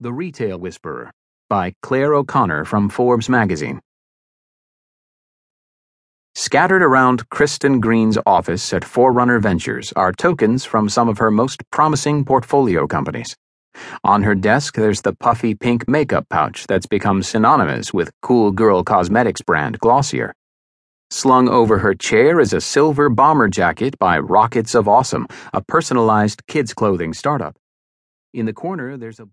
The Retail Whisperer by Clare O'Connor from Forbes magazine. Scattered around Kirsten Green's office at Forerunner Ventures are tokens from some of her most promising portfolio companies. On her desk, there's the puffy pink makeup pouch that's become synonymous with Cool Girl Cosmetics brand Glossier. Slung over her chair is a silver bomber jacket by Rockets of Awesome, a personalized kids' clothing startup. In the corner, there's a